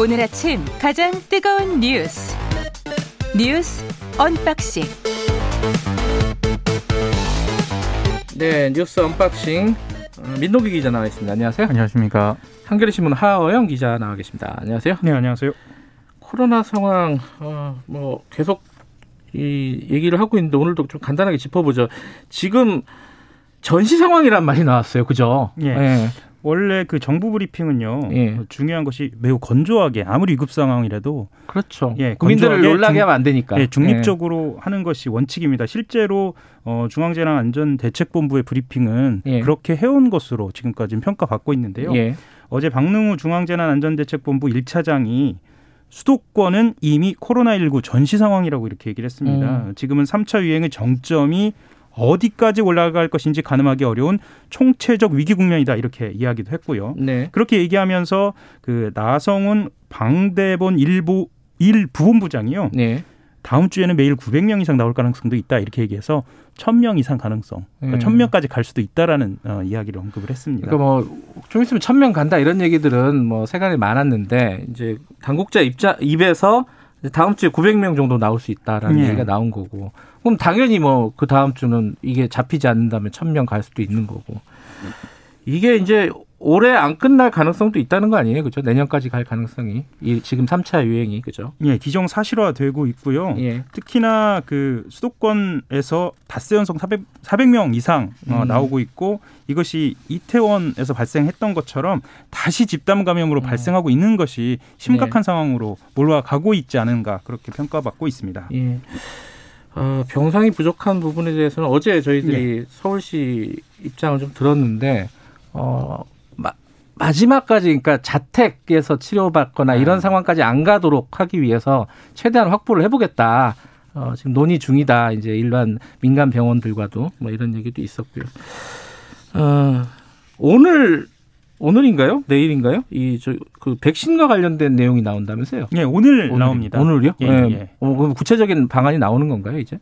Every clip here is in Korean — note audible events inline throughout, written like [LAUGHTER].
오늘 아침 가장 뜨거운 뉴스 뉴스 unboxing 네, 뉴스 unboxing 어, 민노기 기자 나와 있습니다. 안녕하세요. 안녕하십니까. 한겨레 신문 하어영 기자 나와 계십니다. 안녕하세요. 네, 안녕하세요. 코로나 상황 어, 뭐 계속 이 얘기를 하고 있는데 오늘도 좀 간단하게 짚어보죠. 지금 전시 상황이란 말이 나왔어요. 그죠? 예. 예. 원래 그 정부 브리핑은요. 예. 중요한 것이 매우 건조하게 아무리 위급 상황이라도 그렇죠. 예, 국민들을 놀라게 중- 하면 안 되니까. 예, 중립적으로 하는 것이 원칙입니다. 실제로 어, 중앙재난안전대책본부의 브리핑은 예. 그렇게 해온 것으로 지금까지 평가받고 있는데요. 예. 어제 박능우 중앙재난안전대책본부 1차장이 수도권은 이미 코로나19 전시 상황이라고 이렇게 얘기를 했습니다. 음. 지금은 3차 유행의 정점이 어디까지 올라갈 것인지 가늠하기 어려운 총체적 위기 국면이다 이렇게 이야기도 했고요. 네. 그렇게 얘기하면서 그 나성훈 방대본 일부 일 부본부장이요. 네. 다음 주에는 매일 900명 이상 나올 가능성도 있다 이렇게 얘기해서 1000명 이상 가능성, 그러니까 음. 1000명까지 갈 수도 있다라는 어, 이야기를 언급을 했습니다. 그러니까 뭐 좀 있으면 천명 간다 이런 얘기들은 뭐 세간에 많았는데 이제 당국자 입자 입에서 다음 주에 900명 정도 나올 수 있다라는 예. 얘기가 나온 거고 그럼 당연히 뭐 그 다음 주는 이게 잡히지 않는다면 천명갈 수도 있는 거고 이게 이제 올해 안 끝날 가능성도 있다는 거 아니에요, 그죠? 내년까지 갈 가능성이 이 지금 3차 유행이 그죠? 예, 기정 사실화되고 있고요. 예. 특히나 그 수도권에서 닷새 연속 400, 400명 이상 어, 음. 나오고 있고 이것이 이태원에서 발생했던 것처럼 다시 집단 감염으로 음. 발생하고 있는 것이 심각한 네. 상황으로 몰아가고 있지 않은가 그렇게 평가받고 있습니다. 예. 어, 병상이 부족한 부분에 대해서는 어제 저희들이 서울시 입장을 좀 들었는데 어, 마, 마지막까지 그러니까 자택에서 치료받거나 이런 상황까지 안 가도록 하기 위해서 최대한 확보를 해보겠다. 어, 지금 논의 중이다. 이제 일반 민간 병원들과도 뭐 이런 얘기도 있었고요. 어, 오늘 오늘인가요? 내일인가요? 이 저 그 백신과 관련된 내용이 나온다면서요? 예, 오늘 오늘이- 나옵니다. 오늘요? 예, 예. 예. 어, 그럼 구체적인 방안이 나오는 건가요, 이제?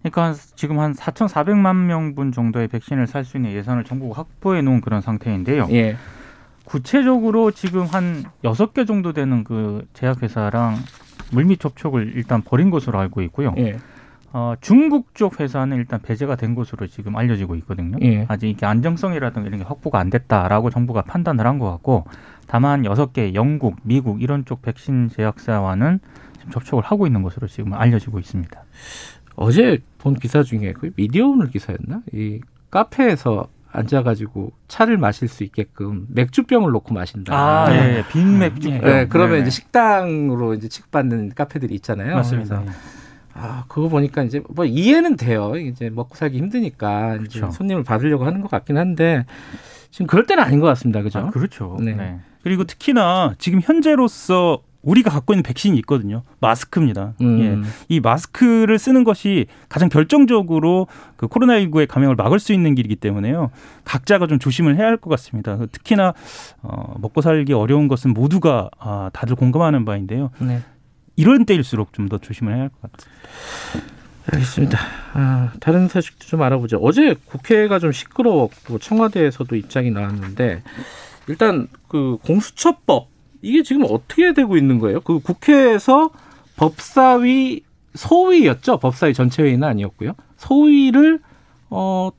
그러니까 한- 지금 한 4,400만 명분 정도의 백신을 살 수 있는 예산을 정부가 확보해 놓은 그런 상태인데요. 예. 구체적으로 지금 한 여섯 개 정도 되는 그 제약회사랑 물밑 접촉을 일단 벌인 것으로 알고 있고요. 예. 어, 중국 쪽 회사는 일단 배제가 된 것으로 지금 알려지고 있거든요. 예. 아직 이게 안정성이라든가 이런 게 확보가 안 됐다라고 정부가 판단을 한 것 같고 다만 여섯 개 영국, 미국 이런 쪽 백신 제약사와는 지금 접촉을 하고 있는 것으로 지금 알려지고 있습니다. 어제 본 기사 중에 그 미디어 오늘 기사였나? 이 카페에서 앉아가지고 차를 마실 수 있게끔 맥주병을 놓고 마신다. 아, 네. 예, 빈 맥주. 예. 네, 그러면 네네. 이제 식당으로 이제 취급받는 카페들이 있잖아요. 맞습니다. 그래서 아, 그거 보니까 이제 뭐 이해는 돼요. 이제 먹고 살기 힘드니까 그렇죠. 손님을 받으려고 하는 것 같긴 한데 지금 그럴 때는 아닌 것 같습니다. 그죠? 아, 그렇죠. 네. 네. 그리고 특히나 지금 현재로서 우리가 갖고 있는 백신이 있거든요. 마스크입니다. 음. 예. 이 마스크를 쓰는 것이 가장 결정적으로 그 코로나19의 감염을 막을 수 있는 길이기 때문에요. 각자가 좀 조심을 해야 할 것 같습니다. 특히나 어, 먹고 살기 어려운 것은 모두가 아, 다들 공감하는 바인데요. 네. 이런 때일수록 좀 더 조심을 해야 할 것 같아요. 알겠습니다. 아, 다른 소식도 좀 알아보죠. 어제 국회가 좀 시끄러웠고 청와대에서도 입장이 나왔는데 일단 그 공수처법 이게 지금 어떻게 되고 있는 거예요? 그 국회에서 법사위 소위였죠. 법사위 전체 회의는 아니었고요. 소위를 어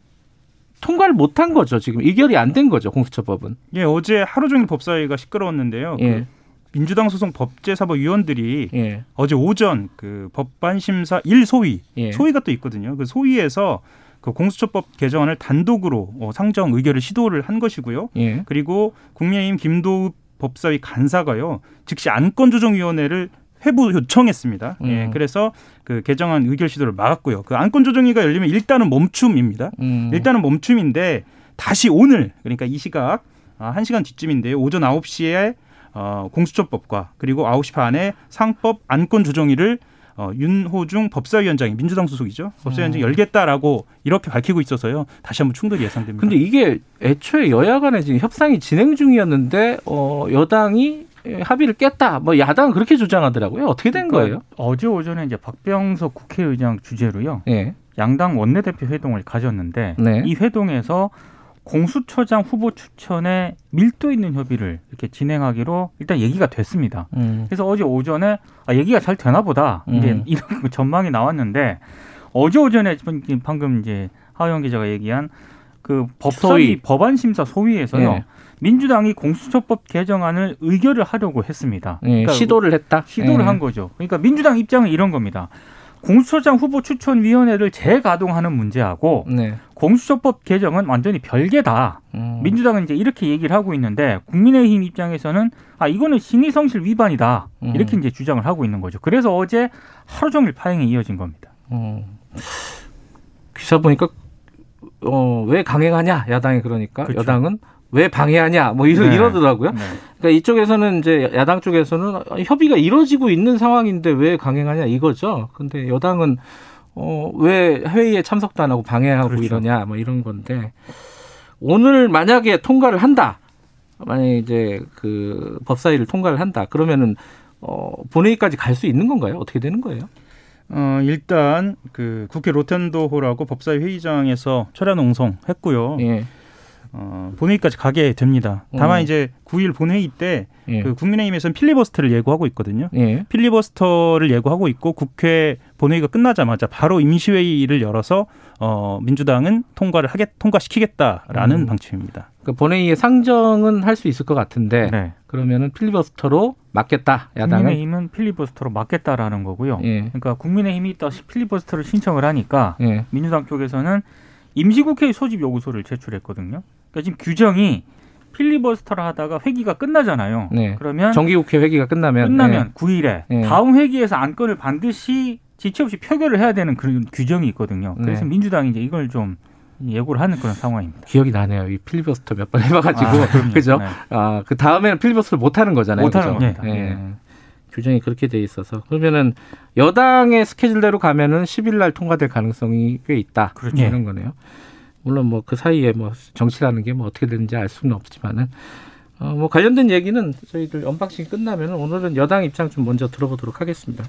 통과를 못한 거죠. 지금 의결이 안 된 거죠. 공수처법은. 예, 어제 하루 종일 법사위가 시끄러웠는데요. 예. 그 민주당 소속 법제사법위원들이 예. 어제 오전 그 법반심사 1소위 예. 소위가 또 있거든요. 그 소위에서 그 공수처법 개정안을 단독으로 어, 상정 의결을 시도를 한 것이고요. 예. 그리고 국민의힘 김도읍 법사위 간사가요 즉시 안건조정위원회를 회부 요청했습니다. 예, 음. 그래서 그 개정안 의결 시도를 막았고요. 그 안건조정위가 열리면 일단은 멈춤입니다. 음. 일단은 멈춤인데 다시 오늘 그러니까 이 시각 아, 1시간 뒤쯤인데요. 오전 9시에 어, 공수처법과 그리고 9시 반에 상법 안건 조정위를 어, 윤호중 법사위원장이 민주당 소속이죠. 법사위원장이 열겠다라고 이렇게 밝히고 있어서요. 다시 한번 충돌이 예상됩니다. 근데 이게 애초에 여야 간에 지금 협상이 진행 중이었는데 어 여당이 합의를 깼다. 뭐 야당은 그렇게 주장하더라고요. 어떻게 된 거예요? 어제 오전에 이제 박병석 국회의장 주재로요. 예. 양당 원내대표 회동을 가졌는데 네. 이 회동에서 공수처장 후보 추천에 밀도 있는 협의를 이렇게 진행하기로 일단 얘기가 됐습니다. 음. 그래서 어제 오전에 아, 얘기가 잘 되나 보다 이제 음. 이런 [LAUGHS] 전망이 나왔는데 어제 오전에 방금 이제 하영 기자가 얘기한 그 법사위 소위. 법안 심사 소위에서요 예. 민주당이 공수처법 개정안을 의결을 하려고 했습니다. 예, 그러니까 시도를 했다. 시도를 예. 한 거죠. 그러니까 민주당 입장은 이런 겁니다. 공수처장 후보 추천위원회를 재가동하는 문제하고 네. 공수처법 개정은 완전히 별개다. 음. 민주당은 이제 이렇게 얘기를 하고 있는데 국민의힘 입장에서는 아 이거는 신의성실 위반이다 음. 이렇게 이제 주장을 하고 있는 거죠. 그래서 어제 하루 종일 파행이 이어진 겁니다. 음. 기사 보니까 어, 왜 강행하냐 야당이 그러니까 그렇죠. 여당은 왜 방해하냐 뭐 이러, 네. 이러더라고요. 네. 그러니까 이쪽에서는 이제 야당 쪽에서는 협의가 이루어지고 있는 상황인데 왜 강행하냐 이거죠. 근데 여당은 어, 왜 회의에 참석도 안 하고 방해하고 그렇죠. 이러냐 뭐 이런 건데 오늘 만약에 통과를 한다. 만약에 이제 그 법사위를 통과를 한다. 그러면은 어, 본회의까지 갈 수 있는 건가요? 어떻게 되는 거예요? 어, 일단 그 국회 로텐도홀하고 법사위 회의장에서 철야 농성했고요. 예. 어, 본회의까지 가게 됩니다. 다만 음. 이제 9일 본회의 때 예. 그 국민의힘에서는 필리버스터를 예고하고 있거든요. 예. 필리버스터를 예고하고 있고 국회 본회의가 끝나자마자 바로 임시회의를 열어서 어, 민주당은 통과를 하겠 통과시키겠다라는 음. 방침입니다. 그 본회의에 상정은 할 수 있을 것 같은데 네. 그러면은 필리버스터로 막겠다 야당은 국민의힘은 필리버스터로 막겠다라는 거고요. 예. 그러니까 국민의힘이 또 필리버스터를 신청을 하니까 예. 민주당 쪽에서는 임시국회 소집 요구서를 제출했거든요. 그러니까 지금 규정이 필리버스터를 하다가 회기가 끝나잖아요. 네. 그러면 정기국회 회기가 끝나면 끝나면 9일에 예. 다음 회기에서 안건을 반드시 지체 없이 표결을 해야 되는 그런 규정이 있거든요. 그래서 네. 민주당이 이제 이걸 좀 예고를 하는 그런 상황입니다. 예. 기억이 나네요. 이 필리버스터 몇 번 해봐가지고 아. [LAUGHS] 그죠? 네. 아그 다음에는 필리버스터를 못 하는 거잖아요. 못 하는. 예. 예. 규정이 그렇게 돼 있어서 그러면은 여당의 스케줄대로 가면은 10일 날 통과될 가능성이 꽤 있다. 그렇죠. 이런 거네요. 물론 뭐 그 사이에 뭐 정치라는 게 뭐 어떻게 되는지 알 수는 없지만은 어, 뭐 관련된 얘기는 저희들 unboxing 끝나면은 오늘은 여당 입장 좀 먼저 들어보도록 하겠습니다.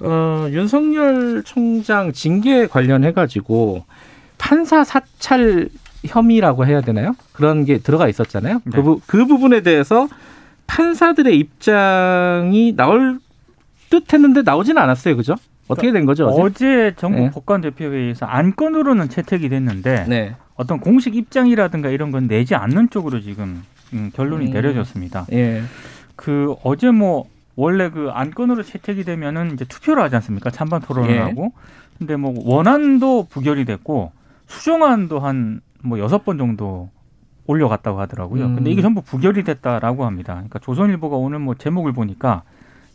어, 윤석열 총장 징계 관련해 가지고 판사 사찰 혐의라고 해야 되나요? 그런 게 들어가 있었잖아요. 네. 그, 부, 그 부분에 대해서 판사들의 입장이 나올 듯 했는데 나오지는 않았어요, 그죠? 어떻게 된 거죠? 어제? 어제 전국 네. 법관 대표회의에서 안건으로는 채택이 됐는데 네, 어떤 공식 입장이라든가 이런 건 내지 않는 쪽으로 지금 음, 결론이 음. 내려졌습니다. 예, 그 어제 뭐 원래 그 안건으로 채택이 되면은 이제 투표를 하지 않습니까? 찬반 토론을 예. 하고. 근데 뭐 원안도 부결이 됐고 수정안도 한 뭐 여섯 번 정도 올려갔다고 하더라고요. 음. 근데 이게 전부 부결이 됐다라고 합니다. 그러니까 조선일보가 오늘 뭐 제목을 보니까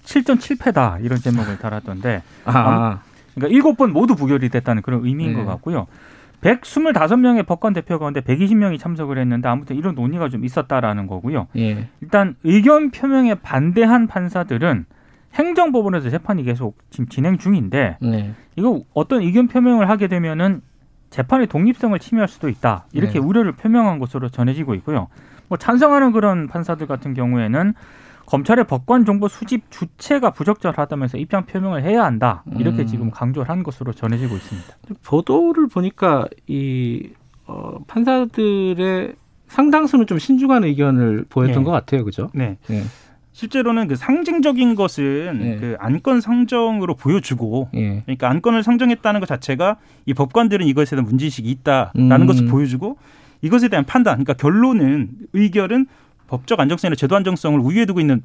7.7패다 이런 제목을 달았던데 아, 그러니까 일곱 번 모두 부결이 됐다는 그런 의미인 네. 것 같고요. 125명의 법관 대표 가운데 120명이 참석을 했는데 아무튼 이런 논의가 좀 있었다라는 거고요. 예, 일단 의견 표명에 반대한 판사들은 행정법원에서 재판이 계속 지금 진행 중인데 네, 이거 어떤 의견 표명을 하게 되면은 재판의 독립성을 침해할 수도 있다 이렇게 네. 우려를 표명한 것으로 전해지고 있고요. 뭐 찬성하는 그런 판사들 같은 경우에는 검찰의 법관 정보 수집 주체가 부적절하다면서 입장 표명을 해야 한다 이렇게 음. 지금 강조를 한 것으로 전해지고 있습니다. 보도를 보니까 이 어, 판사들의 상당수는 좀 신중한 의견을 보였던 예. 것 같아요, 그죠? 네. 예, 실제로는 그 상징적인 것은 네. 그 안건 상정으로 보여주고 예, 그러니까 안건을 상정했다는 것 자체가 이 법관들은 이것에 대한 문제의식이 있다라는 음. 것을 보여주고 이것에 대한 판단, 그러니까 결론은 의결은 법적 안정성이나 제도 안정성을 우위에 두고 있는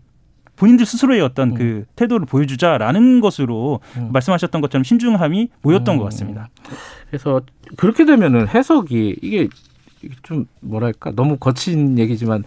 본인들 스스로의 어떤 음. 그 태도를 보여주자라는 것으로 음. 말씀하셨던 것처럼 신중함이 보였던 음. 것 같습니다. 그래서 그렇게 되면은 해석이 이게 이게 좀 뭐랄까 너무 거친 얘기지만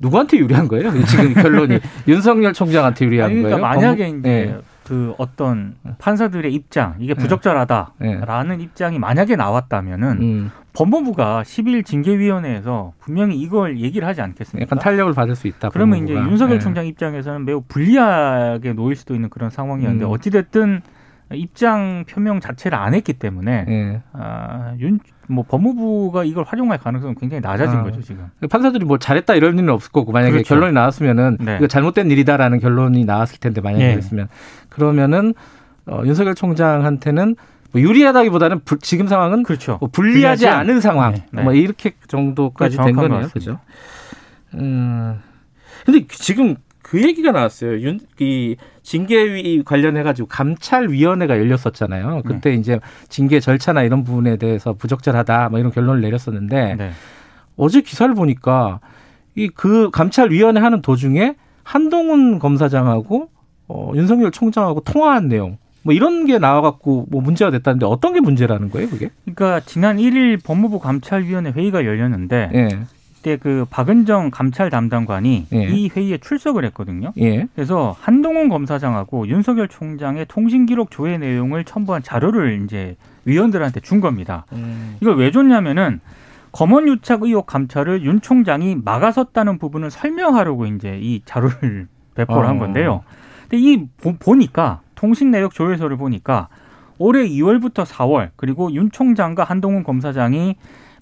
누구한테 유리한 거예요? 지금 [LAUGHS] 결론이 윤석열 총장한테 유리한 아니, 그러니까 거예요? 만약에 법무- 이제 예, 그 어떤 판사들의 입장 이게 부적절하다라는 입장이 만약에 나왔다면은 음, 법무부가 10일 징계위원회에서 분명히 이걸 얘기를 하지 않겠습니까? 약간 탄력을 받을 수 있다. 그러면 이제 법무부가. 윤석열 예. 총장 입장에서는 매우 불리하게 놓일 수도 있는 그런 상황이었는데 음. 어찌 됐든 입장 표명 자체를 안 했기 때문에 예. 아, 윤, 뭐 법무부가 이걸 활용할 가능성은 굉장히 낮아진 아. 거죠 지금. 판사들이 뭐 잘했다 이럴 일은 없을 거고 만약에 그렇죠. 결론이 나왔으면은 네. 이거 잘못된 일이다라는 결론이 나왔을 텐데 만약에 예. 그랬으면 그러면은 어, 윤석열 총장한테는 뭐 유리하다기보다는 불- 지금 상황은 그렇죠. 뭐 불리하지 불리하지 않은 상황. 네. 뭐 이렇게 정도까지 그게 된 거네요. 것 그죠? 음. 근데 지금 그 얘기가 나왔어요. 윤, 이 징계위 관련해 가지고 감찰위원회가 열렸었잖아요. 그때 이제 징계 절차나 이런 부분에 대해서 부적절하다, 뭐 이런 결론을 내렸었는데 네. 어제 기사를 보니까 이 그 감찰위원회 하는 도중에 한동훈 검사장하고 어, 윤석열 총장하고 통화한 내용. 뭐 이런 게 나와갖고 뭐 문제가 됐다는데 어떤 게 문제라는 거예요, 그게? 그러니까 지난 1일 법무부 감찰위원회 회의가 열렸는데 예, 그때 그 박은정 감찰 담당관이 예. 이 회의에 출석을 했거든요. 예. 그래서 한동훈 검사장하고 윤석열 총장의 통신 기록 조회 내용을 첨부한 자료를 이제 위원들한테 준 겁니다. 이걸 왜 줬냐면은 검언 유착 의혹 감찰을 윤 총장이 막아섰다는 부분을 설명하려고 이제 이 자료를 [LAUGHS] 배포를 어. 한 건데요. 근데 이 보, 보니까 통신 내역 조회서를 보니까 올해 2월부터 4월 그리고 윤 총장과 한동훈 검사장이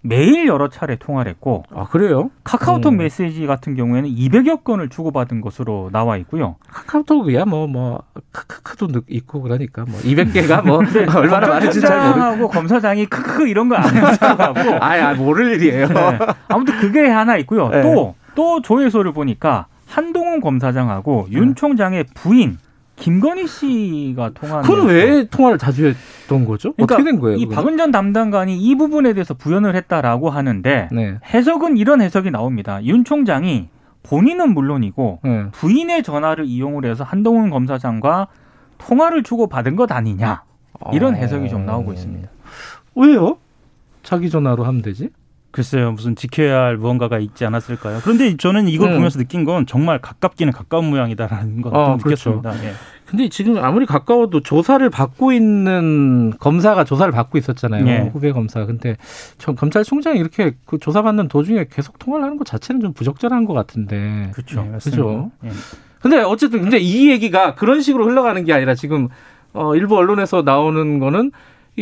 매일 여러 차례 통화를 했고 아 그래요? 카카오톡 음. 메시지 같은 경우에는 200여 건을 주고받은 것으로 나와 있고요. 카카오톡이야 뭐뭐 크크크도 느- 있고 그러니까 뭐 200개가 뭐 [LAUGHS] [LAUGHS] 얼마나 많은지 잘 모르. 검사장하고 검사장이 크크 이런 거안 했다고. 아, 아 모를 일이에요. 네. 아무튼 그게 하나 있고요. 네. 또, 또 조회소를 보니까 한동훈 검사장하고 윤 네. 총장의 부인 김건희 씨가 통화한 그건. 왜 통화를 자주 했던 거죠? 그러니까 어떻게 된 거예요? 이? 박은전 담당관이 이 부분에 대해서 부연을 했다라고 하는데 네. 해석은 이런 해석이 나옵니다. 윤 총장이 본인은 물론이고 네. 부인의 전화를 이용을 해서 한동훈 검사장과 통화를 주고 받은 것 아니냐 이런 어. 해석이 좀 나오고 있습니다. 왜요? 자기 전화로 하면 되지? 글쎄요, 무슨 지켜야 할 무언가가 있지 않았을까요? 그런데 저는 이걸 음. 보면서 느낀 건 정말 가깝기는 가까운 모양이다라는 건 아, 좀 그렇죠. 느꼈습니다. 예. 근데 지금 아무리 가까워도 조사를 받고 있는 검사가 조사를 받고 있었잖아요. 예. 후배 검사. 근데 전 검찰총장이 이렇게 그 조사받는 도중에 계속 통화를 하는 것 자체는 좀 부적절한 것 같은데. 그렇죠. 예, 그죠. 예. 근데 어쨌든 근데 이 얘기가 그런 식으로 흘러가는 게 아니라 지금 어 일부 언론에서 나오는 거는 이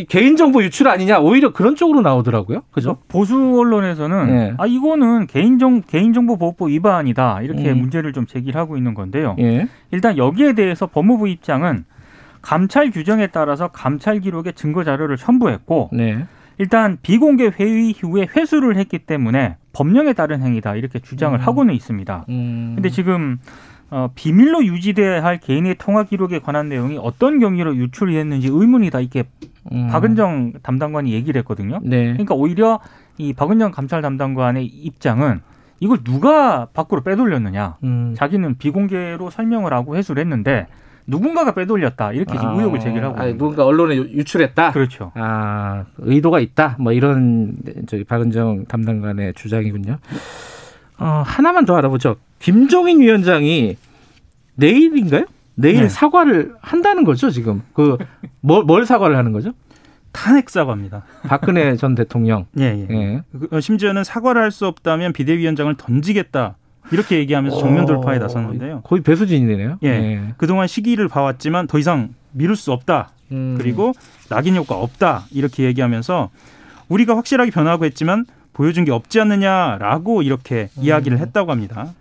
개인정보 유출 아니냐 오히려 그런 쪽으로 나오더라고요. 그죠? 보수 언론에서는 예. 아 이거는 개인정 개인정보 보호법 위반이다 이렇게 음. 문제를 좀 제기를 하고 있는 건데요. 예. 일단 여기에 대해서 법무부 입장은 감찰 규정에 따라서 감찰 기록에 증거 자료를 첨부했고 네. 일단 비공개 회의 이후에 회수를 했기 때문에 법령에 따른 행위다 이렇게 주장을 음. 하고는 있습니다. 음. 근데 지금 어, 비밀로 유지돼야 할 개인의 통화 기록에 관한 내용이 어떤 경위로 유출이 됐는지 의문이다 이렇게 음. 박은정 담당관이 얘기를 했거든요. 네. 그러니까 오히려 이 박은정 감찰 담당관의 입장은 이걸 누가 밖으로 빼돌렸느냐. 음. 자기는 비공개로 설명을 하고 회수를 했는데 누군가가 빼돌렸다. 이렇게 지금 아, 의혹을 제기를 하고 아니, 있는 거예요. 누군가 언론에 유- 유출했다. 그렇죠. 아 의도가 있다. 뭐 이런 저기 박은정 담당관의 주장이군요. 어, 하나만 더 알아보죠. 김종인 위원장이 내일인가요? 내일 네. 사과를 한다는 거죠 지금. 그뭘 뭘 사과를 하는 거죠? 탄핵 사과입니다. 박근혜 전 대통령. [LAUGHS] 예, 예. 예. 그, 어, 심지어는 사과를 할 수 없다면 비대위원장을 던지겠다 이렇게 얘기하면서 정면 돌파에 어, 나섰는데요. 거의 배수진이네요. 예. 그동안 시기를 봐왔지만 더 이상 미룰 수 없다. 음. 그리고 낙인 효과 없다. 이렇게 얘기하면서 우리가 확실하게 변하고 했지만 보여준 게 없지 않느냐라고 이렇게 음. 이야기를 했다고 합니다.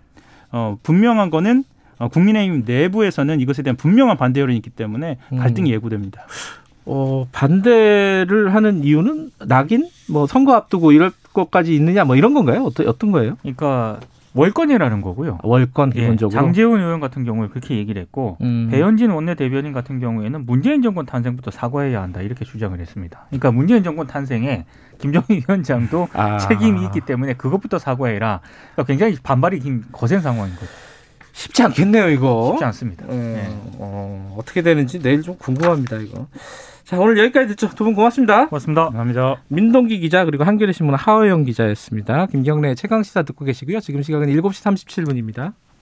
어, 분명한 거는 어, 국민의힘 내부에서는 이것에 대한 분명한 반대 여론이 있기 때문에 음. 갈등이 예고됩니다. 어, 반대를 하는 이유는 낙인? 뭐 선거 앞두고 이럴 것까지 있느냐? 뭐 이런 건가요? 어떤 어떤 거예요? 그러니까 월권이라는 거고요. 월권 예, 기본적으로. 장재훈 의원 같은 경우는 그렇게 얘기를 했고 음. 배현진 원내대변인 같은 경우에는 문재인 정권 탄생부터 사과해야 한다 이렇게 주장을 했습니다. 그러니까 문재인 정권 탄생에 김정일 [LAUGHS] 위원장도 아. 책임이 있기 때문에 그것부터 사과해라. 그러니까 굉장히 반발이 긴 거센 상황인 거죠. 쉽지 않겠네요, 이거. 쉽지 않습니다. 어, 예. 어, 어떻게 되는지 내일 좀 궁금합니다, 이거. 자, 오늘 여기까지 듣죠. 두 분 고맙습니다. 고맙습니다. 감사합니다. 민동기 기자 그리고 한겨레 신문 하호영 기자였습니다. 김경래 최강 시사 듣고 계시고요. 지금 시각은 7시 37분입니다.